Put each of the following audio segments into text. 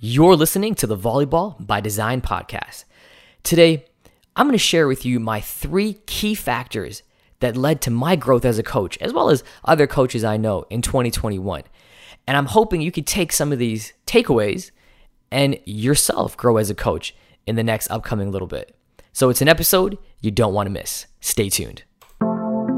You're listening to the Volleyball by Design podcast. Today, I'm going to share with you my three key factors that led to my growth as a coach, as well as other coaches I know in 2021. And I'm hoping you can take some of these takeaways and yourself grow as a coach in the next upcoming little bit. So it's an episode you don't want to miss. Stay tuned.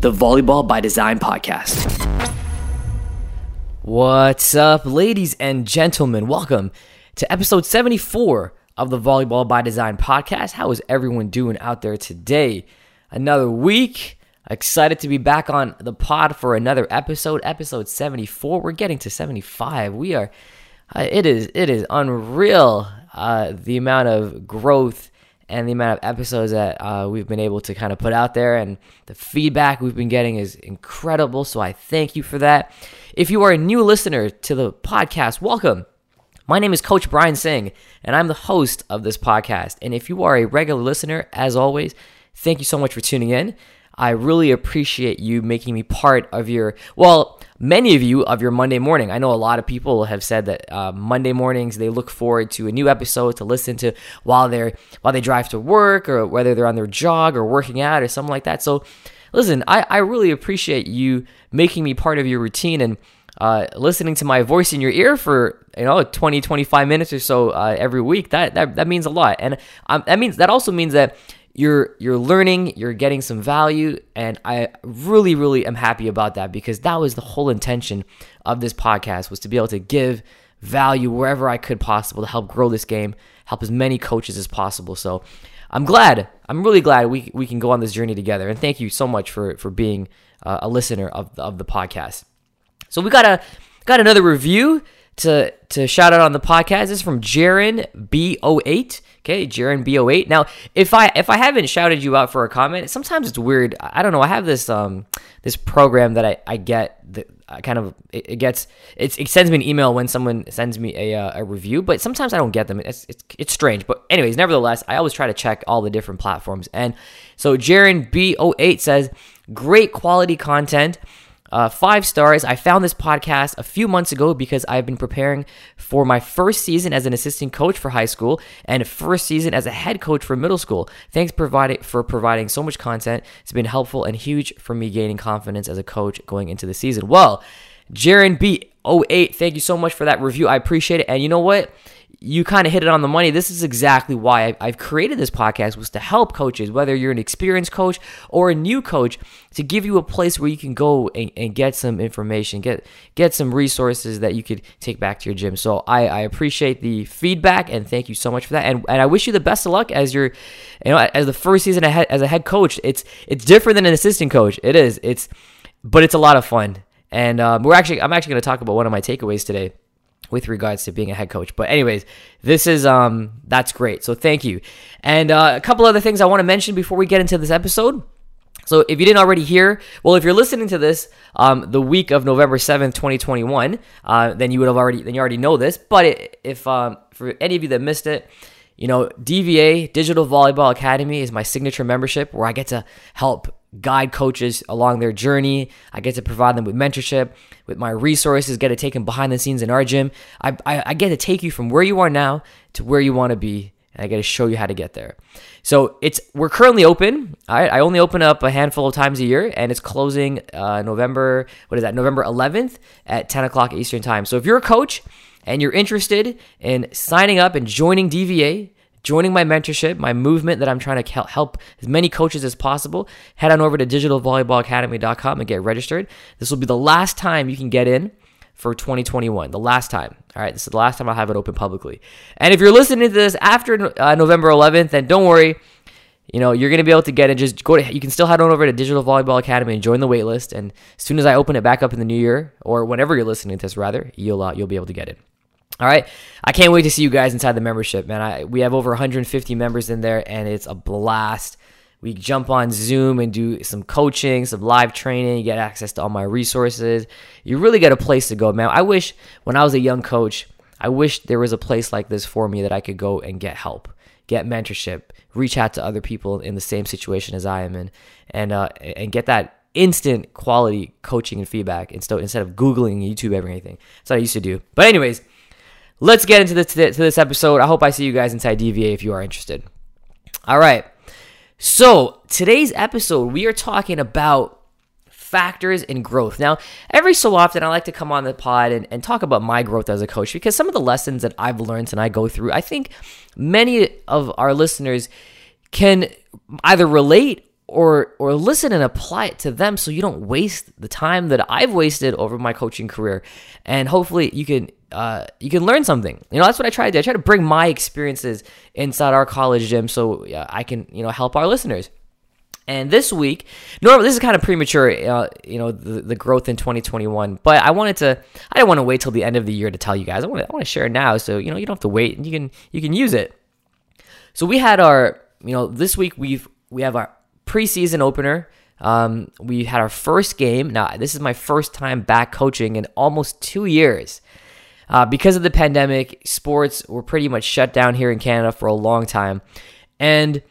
the Volleyball by Design podcast. What's up, ladies and gentlemen? Welcome to episode 74 of the Volleyball by Design podcast. How is everyone doing out there today? Another week. Excited to be back on the pod for another episode, episode 74. We're getting to 75. We are uh, it is it is unreal uh, the amount of growth and the amount of episodes that uh, we've been able to kind of put out there and the feedback we've been getting is incredible so i thank you for that. If you are a new listener to the podcast welcome. My name is coach brian singh and i'm the host of this podcast. And if you are a regular listener as always thank you so much for tuning in I really appreciate you making me part of your, well, many of you of your Monday morning. I know a lot of people have said that uh, Monday mornings they look forward to a new episode to listen to while they're while they drive to work or whether they're on their jog or working out or something like that. So, listen, I, I really appreciate you making me part of your routine and uh, listening to my voice in your ear for you know 20 25 minutes or so uh, every week that, that that means a lot and um, that means that also means that you're you're learning, you're getting some value, and I really really am happy about that because that was the whole intention of this podcast was to be able to give value wherever I could possible to help grow this game, help as many coaches as possible. So I'm glad, I'm really glad we we can go on this journey together, and thank you so much for for being uh, a listener of of the podcast. So we got a got another review to to shout out on the podcast. This is from Jaren B08. Okay, Jaren B08. Now, if I if I haven't shouted you out for a comment, sometimes it's weird. I don't know. I have this um this program that I, I get that I kind of it, it gets it, it sends me an email when someone sends me a, uh, a review, but sometimes I don't get them. It's, it's it's strange. But anyways, nevertheless, I always try to check all the different platforms. And so Jaren B08 says, "Great quality content." Uh, five stars. I found this podcast a few months ago because I've been preparing for my first season as an assistant coach for high school and first season as a head coach for middle school. Thanks providing for providing so much content. It's been helpful and huge for me gaining confidence as a coach going into the season. Well, Jaren B08, thank you so much for that review. I appreciate it. And you know what? You kind of hit it on the money. This is exactly why I've created this podcast was to help coaches, whether you're an experienced coach or a new coach, to give you a place where you can go and, and get some information, get get some resources that you could take back to your gym. So I, I appreciate the feedback and thank you so much for that. And, and I wish you the best of luck as your, you know, as the first season as a head coach. It's it's different than an assistant coach. It is. It's, but it's a lot of fun. And um, we're actually, I'm actually going to talk about one of my takeaways today with regards to being a head coach. But anyways, this is um that's great. So thank you. And uh, a couple other things I want to mention before we get into this episode. So if you didn't already hear, well, if you're listening to this um, the week of November seventh, twenty twenty one, uh, then you would have already then you already know this. But if um, for any of you that missed it, you know, DVA Digital Volleyball Academy is my signature membership where I get to help guide coaches along their journey. I get to provide them with mentorship, with my resources, get to take them behind the scenes in our gym. I, I, I get to take you from where you are now to where you want to be. And I get to show you how to get there. So it's we're currently open. I, I only open up a handful of times a year, and it's closing uh, November. What is that? November 11th at 10 o'clock Eastern time. So if you're a coach and you're interested in signing up and joining DVA, joining my mentorship, my movement that I'm trying to help as many coaches as possible, head on over to digitalvolleyballacademy.com and get registered. This will be the last time you can get in for 2021. The last time. All right, this is the last time I'll have it open publicly. And if you're listening to this after uh, November 11th, then don't worry. You know, you're going to be able to get it. Just go to, you can still head on over to Digital Volleyball Academy and join the waitlist. And as soon as I open it back up in the new year, or whenever you're listening to this, rather, you'll, uh, you'll be able to get it. All right. I can't wait to see you guys inside the membership, man. I, we have over 150 members in there, and it's a blast. We jump on Zoom and do some coaching, some live training. You get access to all my resources. You really get a place to go, man. I wish when I was a young coach, I wish there was a place like this for me that I could go and get help, get mentorship, reach out to other people in the same situation as I am in, and uh, and get that instant quality coaching and feedback instead instead of googling YouTube everything. That's what I used to do. But anyways, let's get into this to this episode. I hope I see you guys inside DVA if you are interested. All right. So today's episode, we are talking about factors in growth. Now, every so often, I like to come on the pod and, and talk about my growth as a coach because some of the lessons that I've learned and I go through, I think many of our listeners can either relate or or listen and apply it to them so you don't waste the time that I've wasted over my coaching career and hopefully you can uh, you can learn something you know that's what I try to do I try to bring my experiences inside our college gym so uh, I can you know help our listeners and this week, normally this is kind of premature, uh, you know, the, the growth in 2021. But I wanted to, I didn't want to wait till the end of the year to tell you guys. I want to, I want to share it now, so you know, you don't have to wait, and you can, you can use it. So we had our, you know, this week we've we have our preseason opener. Um, we had our first game. Now, this is my first time back coaching in almost two years. Uh, because of the pandemic, sports were pretty much shut down here in Canada for a long time. And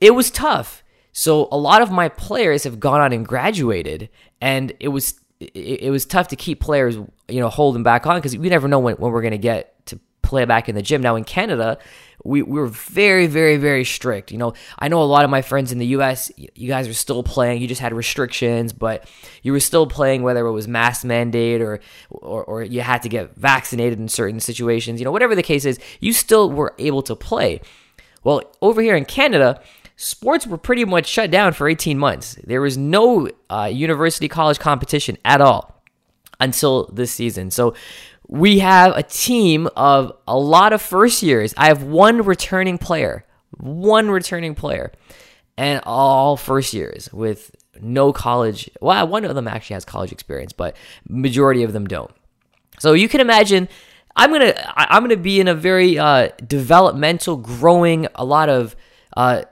it was tough. So a lot of my players have gone on and graduated, and it was it, it was tough to keep players, you know, holding back on because we never know when, when we're going to get to play back in the gym. Now in Canada, we, we were very, very, very strict. You know, I know a lot of my friends in the US, you guys are still playing. You just had restrictions, but you were still playing whether it was mask mandate or, or, or you had to get vaccinated in certain situations. You know, whatever the case is, you still were able to play. Well, over here in Canada, sports were pretty much shut down for 18 months. There was no uh, university college competition at all until this season. So we have a team of a lot of first years. I have one returning player, one returning player, and all first years with no college. Well, one of them actually has college experience, but majority of them don't. So you can imagine. I'm gonna I'm gonna be in a very uh, developmental, growing, a lot of uh,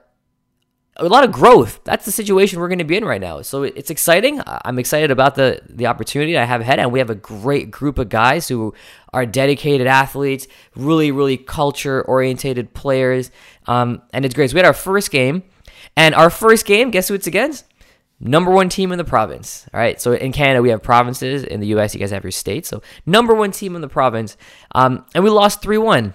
a lot of growth. That's the situation we're going to be in right now. So it's exciting. I'm excited about the the opportunity I have ahead, and we have a great group of guys who are dedicated athletes, really, really culture orientated players, um, and it's great. So we had our first game, and our first game, guess who it's against? Number one team in the province. All right. So in Canada, we have provinces. In the US, you guys have your states. So number one team in the province, um, and we lost three one.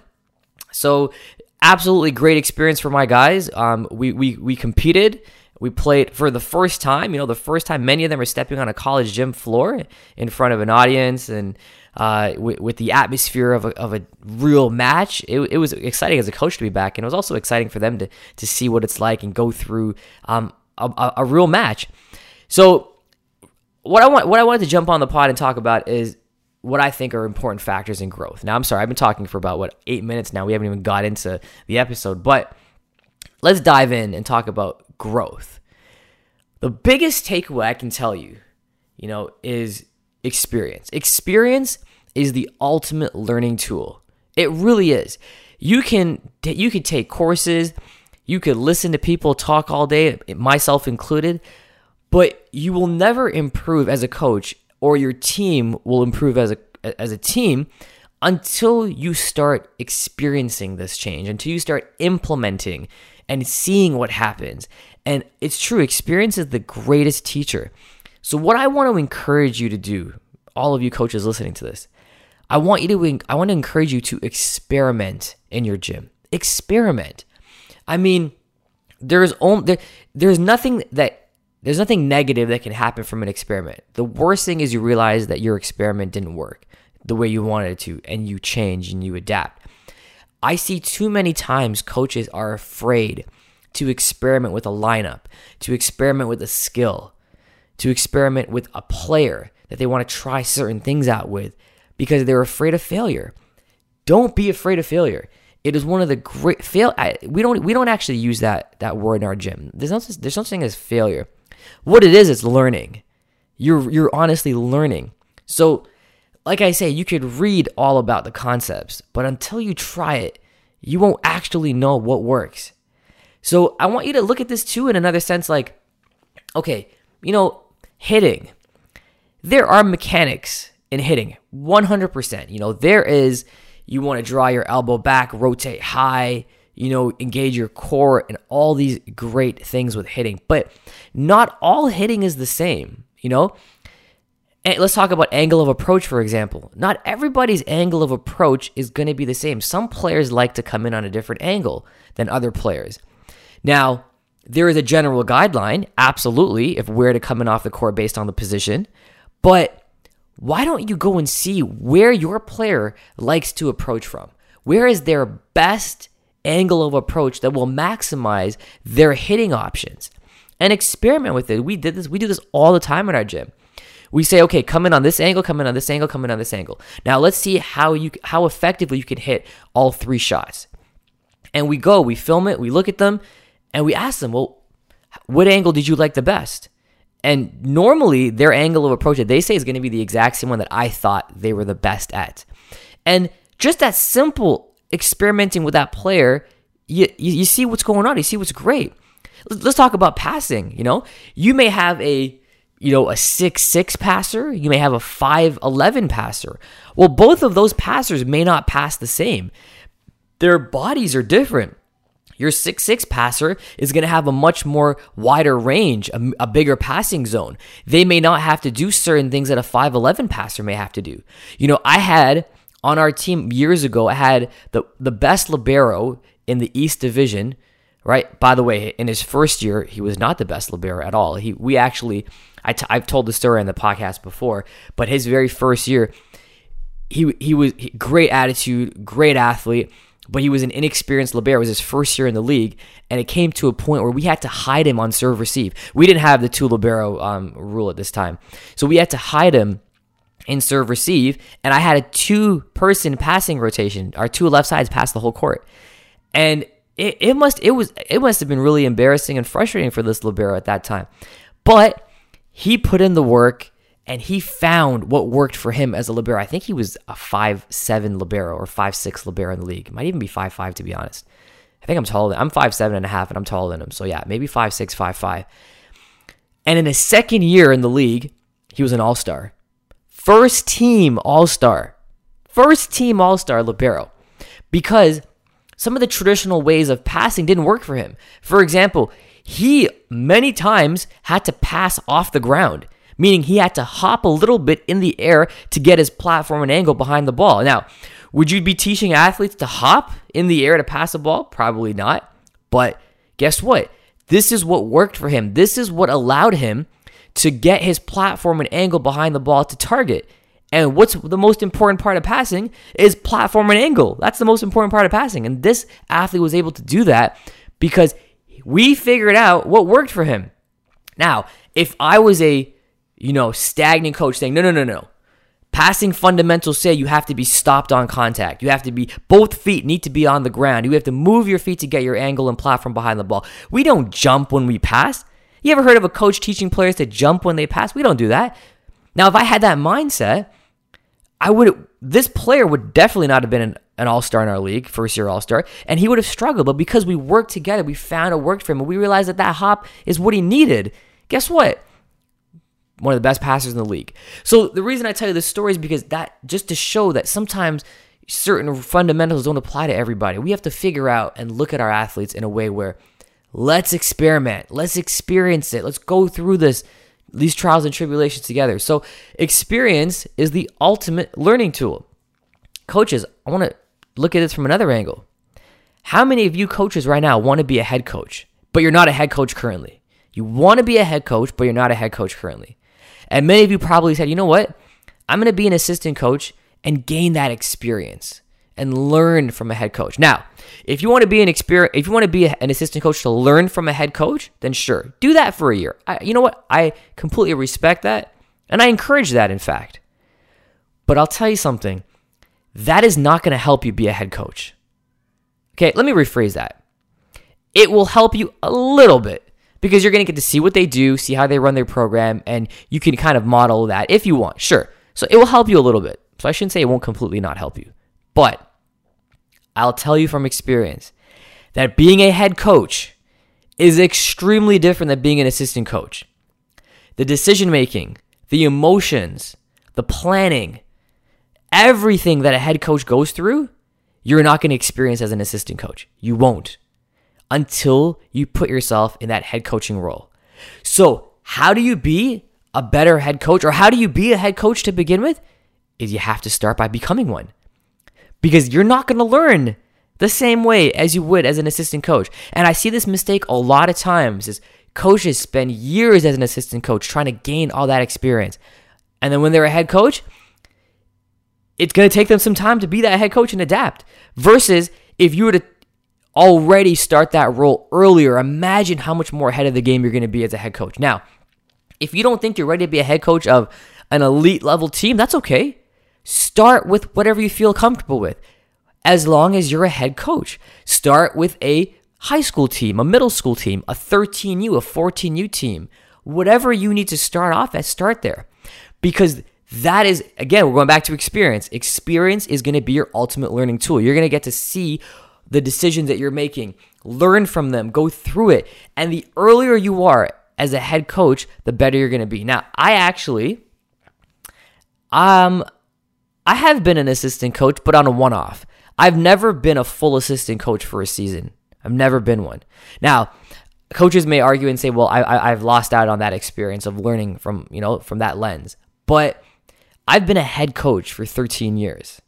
So absolutely great experience for my guys. Um, we, we, we competed. We played for the first time, you know, the first time many of them are stepping on a college gym floor in front of an audience and uh, with, with, the atmosphere of a, of a real match. It, it, was exciting as a coach to be back, and it was also exciting for them to, to see what it's like and go through um, a, a real match. So, what I want, what I wanted to jump on the pod and talk about is what I think are important factors in growth. Now, I'm sorry, I've been talking for about what eight minutes now. We haven't even got into the episode, but let's dive in and talk about growth. The biggest takeaway I can tell you, you know, is experience. Experience is the ultimate learning tool. It really is. You can you could take courses, you could listen to people talk all day, myself included, but you will never improve as a coach or your team will improve as a as a team until you start experiencing this change, until you start implementing and seeing what happens. And it's true, experience is the greatest teacher. So what I want to encourage you to do, all of you coaches listening to this, I want you to I want to encourage you to experiment in your gym. Experiment. I mean, there's only there, there's nothing that there's nothing negative that can happen from an experiment. The worst thing is you realize that your experiment didn't work the way you wanted it to, and you change and you adapt. I see too many times coaches are afraid to experiment with a lineup, to experiment with a skill, to experiment with a player that they want to try certain things out with because they're afraid of failure. Don't be afraid of failure. It is one of the great fail. I, we don't we don't actually use that that word in our gym. There's no there's no such thing as failure. What it is, it's learning. You're you're honestly learning. So like I say, you could read all about the concepts, but until you try it, you won't actually know what works. So I want you to look at this too in another sense like, okay, you know, hitting. There are mechanics in hitting 100%. You know, there is, you want to draw your elbow back, rotate high, you know, engage your core, and all these great things with hitting. But not all hitting is the same, you know? And let's talk about angle of approach, for example. Not everybody's angle of approach is going to be the same. Some players like to come in on a different angle than other players. Now, there is a general guideline, absolutely, if where to come in off the court based on the position. But why don't you go and see where your player likes to approach from? Where is their best angle of approach that will maximize their hitting options? And experiment with it. We did this, we do this all the time in our gym. We say, okay, come in on this angle, come in on this angle, come in on this angle. Now let's see how you how effectively you can hit all three shots. And we go, we film it, we look at them, and we ask them, well, what angle did you like the best? And normally their angle of approach that they say is going to be the exact same one that I thought they were the best at. And just that simple experimenting with that player, you, you, you see what's going on. You see what's great. Let's, talk about passing. You know, you may have a you know, a 6 6 passer, you may have a 5 11 passer. Well, both of those passers may not pass the same. Their bodies are different. Your 6 6 passer is going to have a much more wider range, a, a, bigger passing zone. They may not have to do certain things that a 5 11 passer may have to do. You know, I had on our team years ago, had the, the best Libero in the East Division right? By the way, in his first year, he was not the best libero at all. He we actually I t- I've told the story in the podcast before, but his very first year, he he was great attitude, great athlete, but he was an inexperienced libero. It was his first year in the league, and it came to a point where we had to hide him on serve receive. We didn't have the two libero um, rule at this time, so we had to hide him in serve receive, and I had a two person passing rotation. Our two left sides passed the whole court, and it, it must it was it must have been really embarrassing and frustrating for this libero at that time, but he put in the work and he found what worked for him as a libero. I think he was a five seven libero or five six libero in the league. Might even be five five to be honest. I think I'm taller than I'm five seven and a half and I'm taller than him. So yeah, maybe five six, five five. And in his second year in the league, he was an all star. First team all star. First team all star libero. Because some of the traditional ways of passing didn't work for him. For example, he many times had to pass off the ground, meaning he had to hop a little bit in the air to get his platform and angle behind the ball. Now, would you be teaching athletes to hop in the air to pass a ball? Probably not. But guess what? This is what worked for him. This is what allowed him to get his platform and angle behind the ball to target. And what's the most important part of passing is platform and angle. That's the most important part of passing. And this athlete was able to do that because we figured out what worked for him. Now, if I was a, you know, stagnant coach saying, no, no, no, no, passing fundamentals say you have to be stopped on contact. You have to be, both feet need to be on the ground. You have to move your feet to get your angle and platform behind the ball. We don't jump when we pass. You ever heard of a coach teaching players to jump when they pass? We don't do that. Now, if I had that mindset, I would this player would definitely not have been an, an all star in our league, first year all star, and he would have struggled. But because we worked together, we found it worked for him, and we realized that that hop is what he needed. Guess what? One of the best passers in the league. So the reason I tell you this story is because that just to show that sometimes certain fundamentals don't apply to everybody. We have to figure out and look at our athletes in a way where let's experiment, let's experience it, let's go through this these trials and tribulations together. So, experience is the ultimate learning tool. Coaches, I want to look at this from another angle. How many of you coaches right now want to be a head coach, but you're not a head coach currently? You want to be a head coach, but you're not a head coach currently. And many of you probably said, you know what? I'm going to be an assistant coach and gain that experience and learn from a head coach. Now, if you want to be an experience, if you want to be an assistant coach to learn from a head coach, then sure, do that for a year. I, you know what? I completely respect that, and I encourage that. In fact, but I'll tell you something. That is not going to help you be a head coach. Okay, let me rephrase that. It will help you a little bit because you're going to get to see what they do, see how they run their program, and you can kind of model that if you want. Sure. So it will help you a little bit. So I shouldn't say it won't completely not help you. But I'll tell you from experience that being a head coach is extremely different than being an assistant coach. The decision making, the emotions, the planning, everything that a head coach goes through, you're not going to experience as an assistant coach. You won't until you put yourself in that head coaching role. So, how do you be a better head coach or how do you be a head coach to begin with? Is you have to start by becoming one. Because you're not going to learn the same way as you would as an assistant coach. And I see this mistake a lot of times is coaches spend years as an assistant coach trying to gain all that experience. And then when they're a head coach, it's going to take them some time to be that head coach and adapt. Versus if you were to already start that role earlier, imagine how much more ahead of the game you're going to be as a head coach. Now, if you don't think you're ready to be a head coach of an elite level team, that's okay. Start with whatever you feel comfortable with. As long as you're a head coach, start with a high school team, a middle school team, a 13U, a 14U team. Whatever you need to start off at, start there. Because that is, again, we're going back to experience. Experience is going to be your ultimate learning tool. You're going to get to see the decisions that you're making, learn from them, go through it. And the earlier you are as a head coach, the better you're going to be. Now, I actually, um, I have been an assistant coach, but on a one off. I've never been a full assistant coach for a season. I've never been one. Now, coaches may argue and say, "Well, I, I, have lost out on that experience of learning from you know from that lens." But I've been a head coach for 13 years.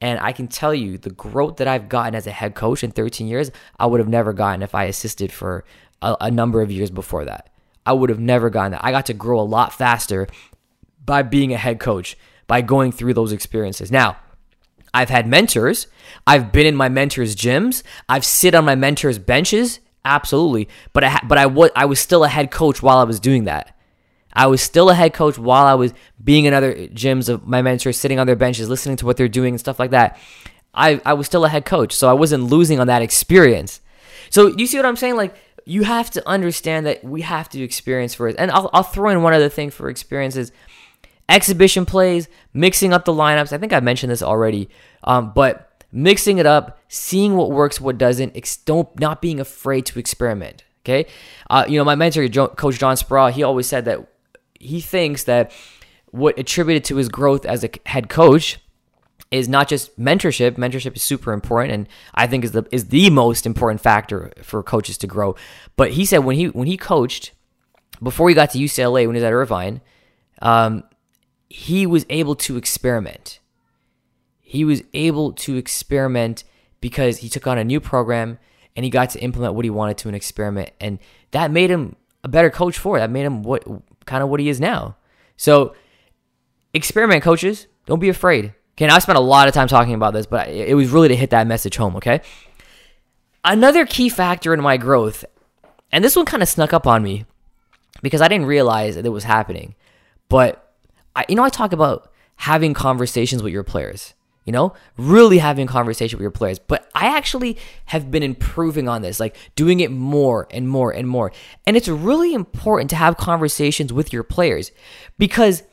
And I can tell you the growth that I've gotten as a head coach in 13 years, I would have never gotten if I assisted for a, a number of years before that. I would have never gotten that. I got to grow a lot faster by being a head coach, by going through those experiences. Now, I've had mentors. I've been in my mentors' gyms. I've sit on my mentors' benches. Absolutely. But I, but I, was, I was still a head coach while I was doing that. I was still a head coach while I was being in other gyms of my mentors, sitting on their benches, listening to what they're doing and stuff like that. I, I was still a head coach, so I wasn't losing on that experience. So you see what I'm saying? Like you have to understand that we have to experience first. And I'll, I'll throw in one other thing for experiences. Exhibition plays, mixing up the lineups. I think I mentioned this already, um, but mixing it up, seeing what works, what doesn't. Ex- don't not being afraid to experiment. Okay, uh, you know my mentor, Coach John Speraw, he always said that he thinks that what attributed to his growth as a head coach is not just mentorship. Mentorship is super important, and I think is the is the most important factor for coaches to grow. But he said when he when he coached before he got to UCLA when he was at Irvine, um, he was able to experiment. He was able to experiment because he took on a new program and he got to implement what he wanted to an experiment, and that made him a better coach for it. That made him what kind of what he is now. So, experiment, coaches. Don't be afraid. Okay, now I spent a lot of time talking about this, but it was really to hit that message home, okay? Another key factor in my growth, and this one kind of snuck up on me because I didn't realize that it was happening. But I, you know, I talk about having conversations with your players you know, really having conversation with your players. But I actually have been improving on this, like doing it more and more and more. And it's really important to have conversations with your players because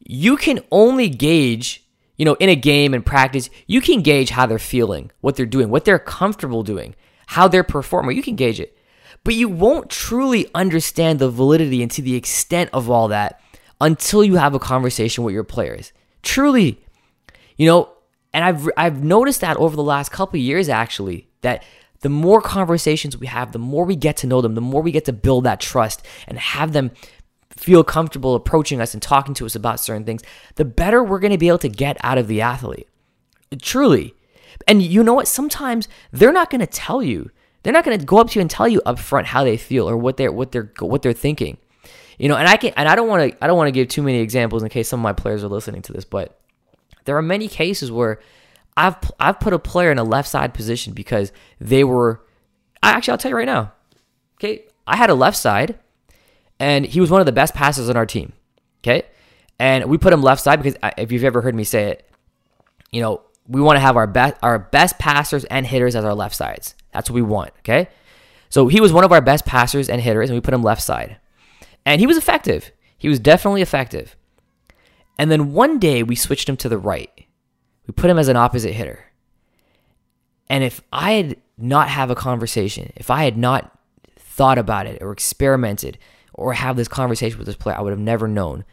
you can only gauge, you know, in a game and practice, you can gauge how they're feeling, what they're doing, what they're comfortable doing, how they're performing. You can gauge it. But you won't truly understand the validity and to the extent of all that until you have a conversation with your players. Truly, you know, and I've I've noticed that over the last couple years actually that the more conversations we have, the more we get to know them, the more we get to build that trust and have them feel comfortable approaching us and talking to us about certain things, the better we're going to be able to get out of the athlete. Truly. And you know what? Sometimes they're not going to tell you. They're not going to go up to you and tell you up front how they feel or what they're what they're what they're thinking. You know, and I can and I don't want to I don't want to give too many examples in case some of my players are listening to this, but there are many cases where I've I've put a player in a left side position because they were actually I'll tell you right now. Okay, I had a left side and he was one of the best passers on our team. Okay? And we put him left side because if you've ever heard me say it, you know, we want to have our best our best passers and hitters as our left sides. That's what we want, okay? So he was one of our best passers and hitters and we put him left side. And he was effective. He was definitely effective. And then one day we switched him to the right. We put him as an opposite hitter. And if I had not have a conversation, if I had not thought about it or experimented or have this conversation with this player, I would have never known.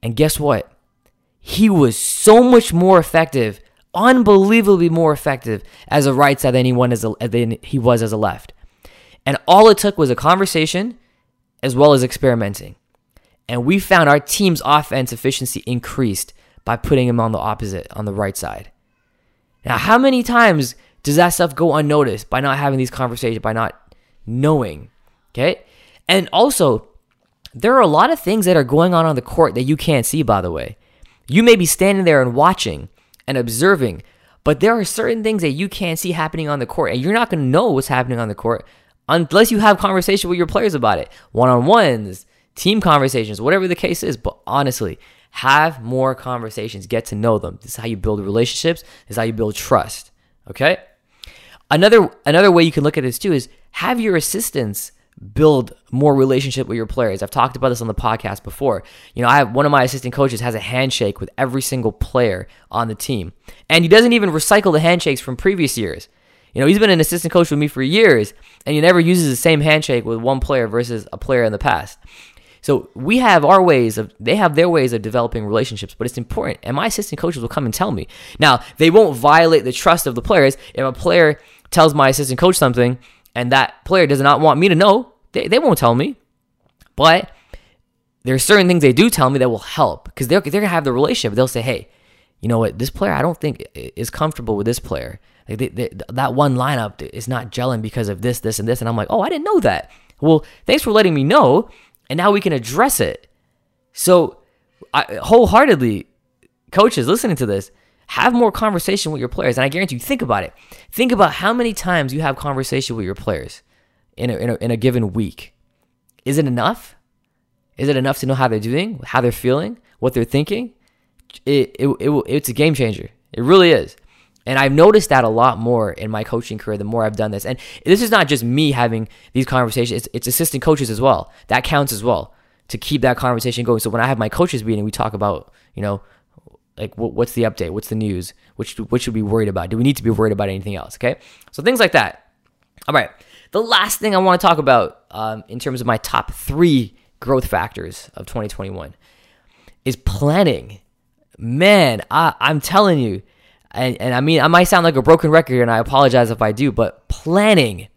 And guess what? He was so much more effective, unbelievably more effective as a right side than he, as a, than he was as a left. And all it took was a conversation as well as experimenting. And we found our team's offense efficiency increased by putting him on the opposite, on the right side. Now, how many times does that stuff go unnoticed by not having these conversations, by not knowing? Okay. And also, there are a lot of things that are going on on the court that you can't see, by the way. You may be standing there and watching and observing, but there are certain things that you can't see happening on the court, and you're not going to know what's happening on the court unless you have conversation with your players about it, one on ones, team conversations, whatever the case is. But honestly, have more conversations, get to know them. This is how you build relationships. This is how you build trust. Okay. Another another way you can look at this too is have your assistants build more relationship with your players. I've talked about this on the podcast before. You know, I have one of my assistant coaches has a handshake with every single player on the team. And he doesn't even recycle the handshakes from previous years. You know, he's been an assistant coach with me for years and he never uses the same handshake with one player versus a player in the past. So we have our ways of, they have their ways of developing relationships, but it's important. And my assistant coaches will come and tell me. Now, they won't violate the trust of the players. If a player tells my assistant coach something and that player does not want me to know, they, they won't tell me. But there are certain things they do tell me that will help because they're, they're going to have the relationship. They'll say, hey, you know what, this player I don't think is comfortable with this player. Like they, they, that one lineup is not gelling because of this, this, and this. And I'm like, oh, I didn't know that. Well, thanks for letting me know and now we can address it. So, I, wholeheartedly, coaches listening to this, have more conversation with your players. And I guarantee you, think about it. Think about how many times you have conversation with your players in a, in a, in a given week. Is it enough? Is it enough to know how they're doing, how they're feeling, what they're thinking? It, it, it, it's a game changer. It really is. And I've noticed that a lot more in my coaching career the more I've done this. And this is not just me having these conversations, it's, it's assistant coaches as well. That counts as well to keep that conversation going. So when I have my coaches meeting, we talk about, you know, like what's the update? What's the news? Which what should we be worried about? Do we need to be worried about anything else? Okay, so things like that. All right. The last thing I want to talk about um, in terms of my top three growth factors of 2021 is planning. Man, I, I'm telling you, and, and I mean, I might sound like a broken record, and I apologize if I do, but planning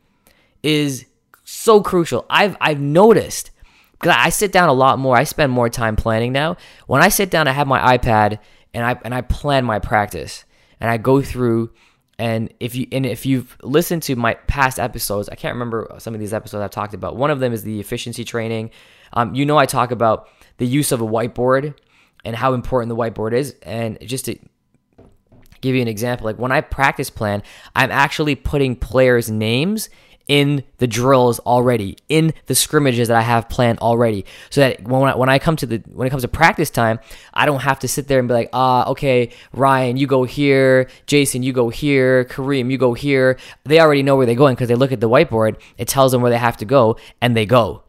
is so crucial. I've I've noticed because I sit down a lot more. I spend more time planning now. When I sit down, I have my iPad and I and I plan my practice and I go through. And if you and if you've listened to my past episodes, I can't remember some of these episodes I've talked about. One of them is the efficiency training. Um, you know, I talk about the use of a whiteboard and how important the whiteboard is. And just to give you an example, like when I practice plan, I'm actually putting players' names in the drills already, in the scrimmages that I have planned already, so that when I, when I come to the when it comes to practice time, I don't have to sit there and be like, ah, okay, Ryan, you go here, Jason, you go here, Kareem, you go here. They already know where they're going because they look at the whiteboard. It tells them where they have to go, and they go,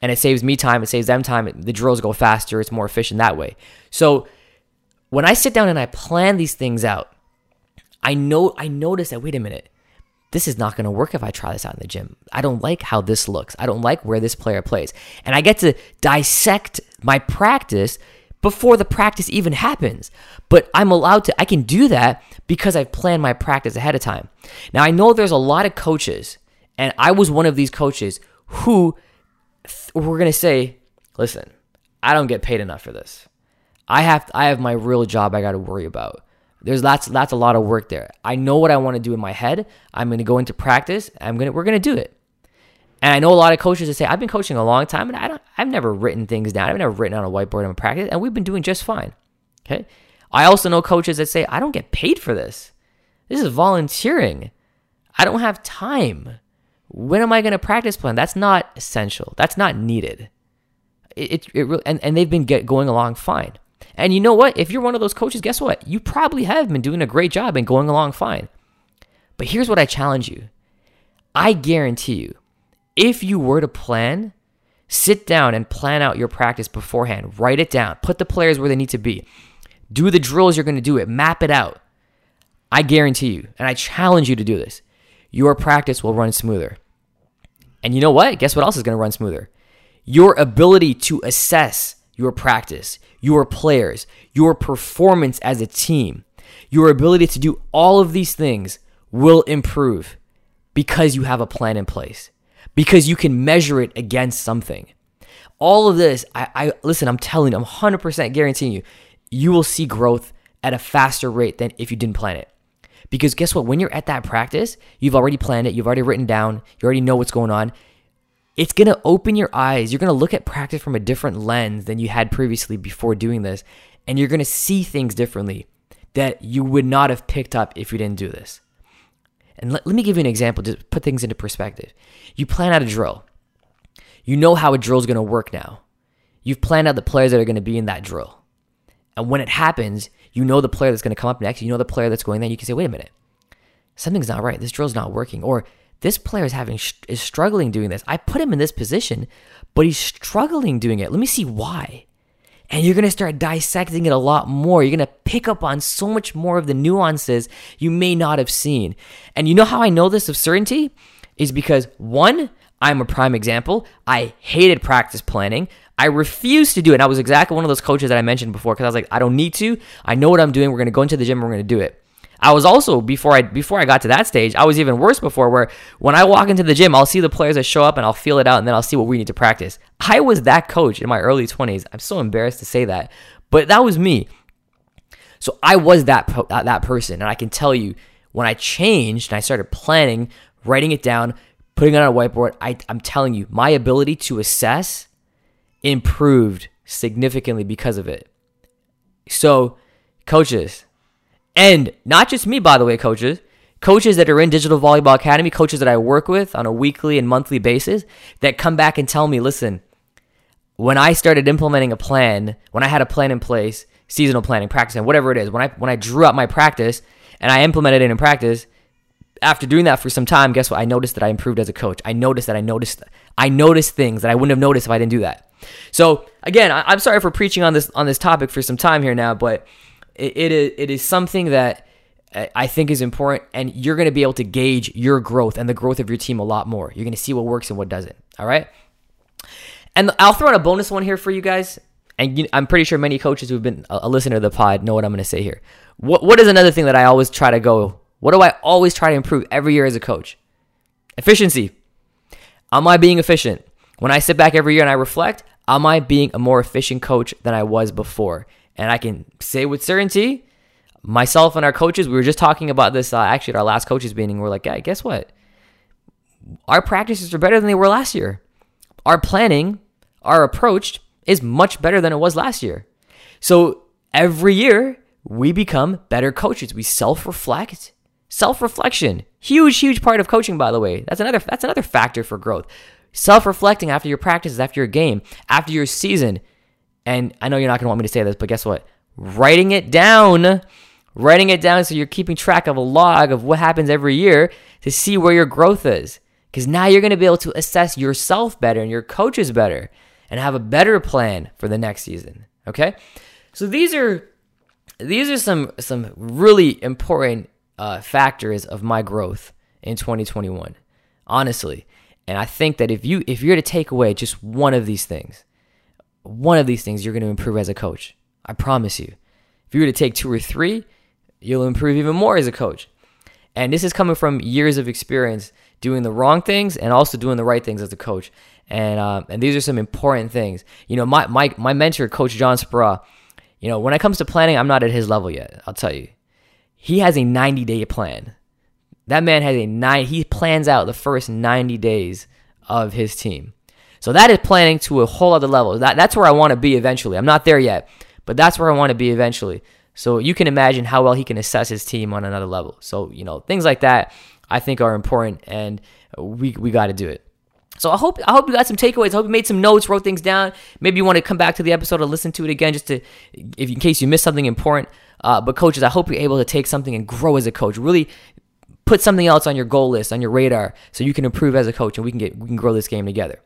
and it saves me time. It saves them time. The drills go faster. It's more efficient that way. So when I sit down and I plan these things out, I know I notice that wait a minute, this is not going to work if I try this out in the gym. I don't like how this looks. I don't like where this player plays. And I get to dissect my practice before the practice even happens. But I'm allowed to I can do that because I've planned my practice ahead of time. Now I know there's a lot of coaches and I was one of these coaches who were going to say, "Listen, I don't get paid enough for this. I have I have my real job I got to worry about. There's that's that's a lot of work there. I know what I want to do in my head. I'm going to go into practice. I'm going to we're going to do it. And I know a lot of coaches that say I've been coaching a long time and I don't I've never written things down. I've never written on a whiteboard in practice and we've been doing just fine. Okay? I also know coaches that say I don't get paid for this. This is volunteering. I don't have time. When am I going to practice plan? That's not essential. That's not needed. It, it, it and, and they've been get, going along fine. And you know what? If you're one of those coaches, guess what? You probably have been doing a great job and going along fine. But here's what I challenge you I guarantee you, if you were to plan Sit down and plan out your practice beforehand. Write it down. Put the players where they need to be. Do the drills you're going to do it. Map it out. I guarantee you, and I challenge you to do this. Your practice will run smoother. And you know what? Guess what else is going to run smoother? Your ability to assess your practice, your players, your performance as a team, your ability to do all of these things will improve because you have a plan in place, because you can measure it against something. All of this, I, I listen, I'm telling you, I'm 100% guaranteeing you, you will see growth at a faster rate than if you didn't plan it. Because guess what? When you're at that practice, you've already planned it, you've already written down, you already know what's going on. It's going to open your eyes. You're going to look at practice from a different lens than you had previously before doing this. And you're going to see things differently that you would not have picked up if you didn't do this. And let, let me give you an example to put things into perspective. You plan out a drill, you know how a drill is going to work now. You've planned out the players that are going to be in that drill. And when it happens, you know the player that's going to come up next, you know the player that's going there. You can say, wait a minute, something's not right. This drill's not working. Or this player is having is struggling doing this. I put him in this position, but he's struggling doing it. Let me see why. And you're going to start dissecting it a lot more. You're going to pick up on so much more of the nuances you may not have seen. And you know how I know this of certainty? Is because one, I'm a prime example. I hated practice planning. I refused to do it. And I was exactly one of those coaches that I mentioned before because I was like, I don't need to. I know what I'm doing. We're going to go into the gym and we're going to do it. I was also before I before I got to that stage, I was even worse before where when I walk into the gym, I'll see the players that show up and I'll feel it out and then I'll see what we need to practice. I was that coach in my early 20s. I'm so embarrassed to say that, but that was me. So I was that that person and I can tell you when I changed and I started planning, writing it down, putting it on a whiteboard, I, I'm telling you, my ability to assess improved significantly because of it. So, coaches, and not just me, by the way, coaches, coaches that are in Digital Volleyball Academy, coaches that I work with on a weekly and monthly basis that come back and tell me, listen, when I started implementing a plan, when I had a plan in place, seasonal planning, practicing, whatever it is, when I when I drew up my practice and I implemented it in practice, after doing that for some time, guess what? I noticed that I improved as a coach. I noticed that I noticed I noticed things that I wouldn't have noticed if I didn't do that. So again, I, am sorry for preaching on this on this topic for some time here now, but it, it is it is something that I think is important, and you're going to be able to gauge your growth and the growth of your team a lot more. You're going to see what works and what doesn't. All right. And I'll throw in a bonus one here for you guys. And I'm pretty sure many coaches who've been a listener to the pod know what I'm going to say here. What What is another thing that I always try to go? What do I always try to improve every year as a coach? Efficiency. Am I being efficient? When I sit back every year and I reflect, am I being a more efficient coach than I was before? And I can say with certainty, myself and our coaches, we were just talking about this uh, actually at our last coaches meeting. We're like, yeah, guess what? Our practices are better than they were last year. Our planning, our approach is much better than it was last year. So every year, we become better coaches. We self reflect. Self reflection, huge, huge part of coaching, by the way. That's another, that's another factor for growth. Self reflecting after your practices, after your game, after your season and I know you're not going to want me to say this, but guess what? Writing it down, writing it down so you're keeping track of a log of what happens every year to see where your growth is. Because now you're going to be able to assess yourself better and your coaches better and have a better plan for the next season. Okay? So these are these are some some really important uh, factors of my growth in 2021 honestly and i think that if you if you're to take away just one of these things one of these things you're going to improve as a coach. I promise you. If you were to take two or three, you'll improve even more as a coach. And this is coming from years of experience doing the wrong things and also doing the right things as a coach. And uh, and these are some important things. You know, my my my mentor, Coach John Speraw. You know, when it comes to planning, I'm not at his level yet. I'll tell you, he has a 90 day plan. That man has a nine. He plans out the first 90 days of his team. So that is planning to a whole other level. That, that's where I want to be eventually. I'm not there yet, but that's where I want to be eventually. So you can imagine how well he can assess his team on another level. So, you know, things like that I think are important and we, we got to do it. So I hope I hope you got some takeaways. I hope you made some notes, wrote things down. Maybe you want to come back to the episode or listen to it again, just to, if in case you missed something important. Uh, but coaches, I hope you're able to take something and grow as a coach. Really put something else on your goal list, on your radar, so you can improve as a coach, and we can get we can grow this game together.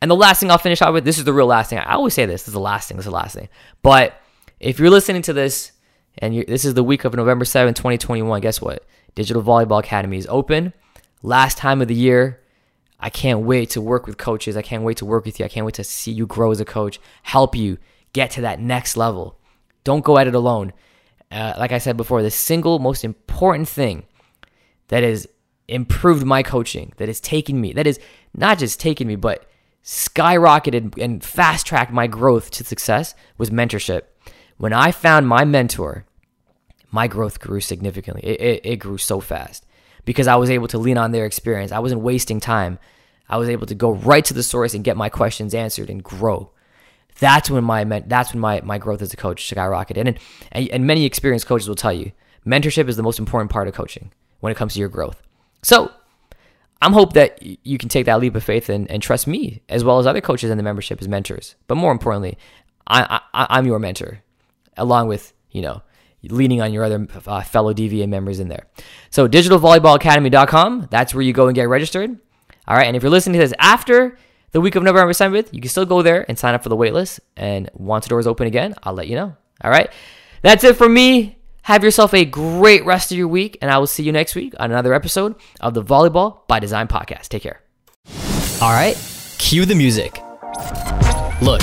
And the last thing I'll finish out with this is the real last thing. I always say this, this is the last thing, this is the last thing. But if you're listening to this and this is the week of November 7, 2021, guess what? Digital Volleyball Academy is open. Last time of the year. I can't wait to work with coaches. I can't wait to work with you. I can't wait to see you grow as a coach, help you get to that next level. Don't go at it alone. Uh, like I said before, the single most important thing that has improved my coaching, that has taken me, that is not just taken me, but skyrocketed and fast tracked my growth to success was mentorship. When I found my mentor, my growth grew significantly. It, it, it, grew so fast because I was able to lean on their experience. I wasn't wasting time. I was able to go right to the source and get my questions answered and grow. That's when my that's when my, my growth as a coach skyrocketed. And, and and many experienced coaches will tell you, mentorship is the most important part of coaching when it comes to your growth. So I'm hope that you can take that leap of faith and, and trust me as well as other coaches in the membership as mentors. But more importantly, I, I, I'm your mentor, along with you know leaning on your other uh, fellow DVA members in there. So digitalvolleyballacademy.com, that's where you go and get registered. All right, and if you're listening to this after the week of November 7th, you can still go there and sign up for the waitlist. And once the doors open again, I'll let you know. All right, that's it for me. Have yourself a great rest of your week, and I will see you next week on another episode of the Volleyball by Design podcast. Take care. All right, cue the music. Look,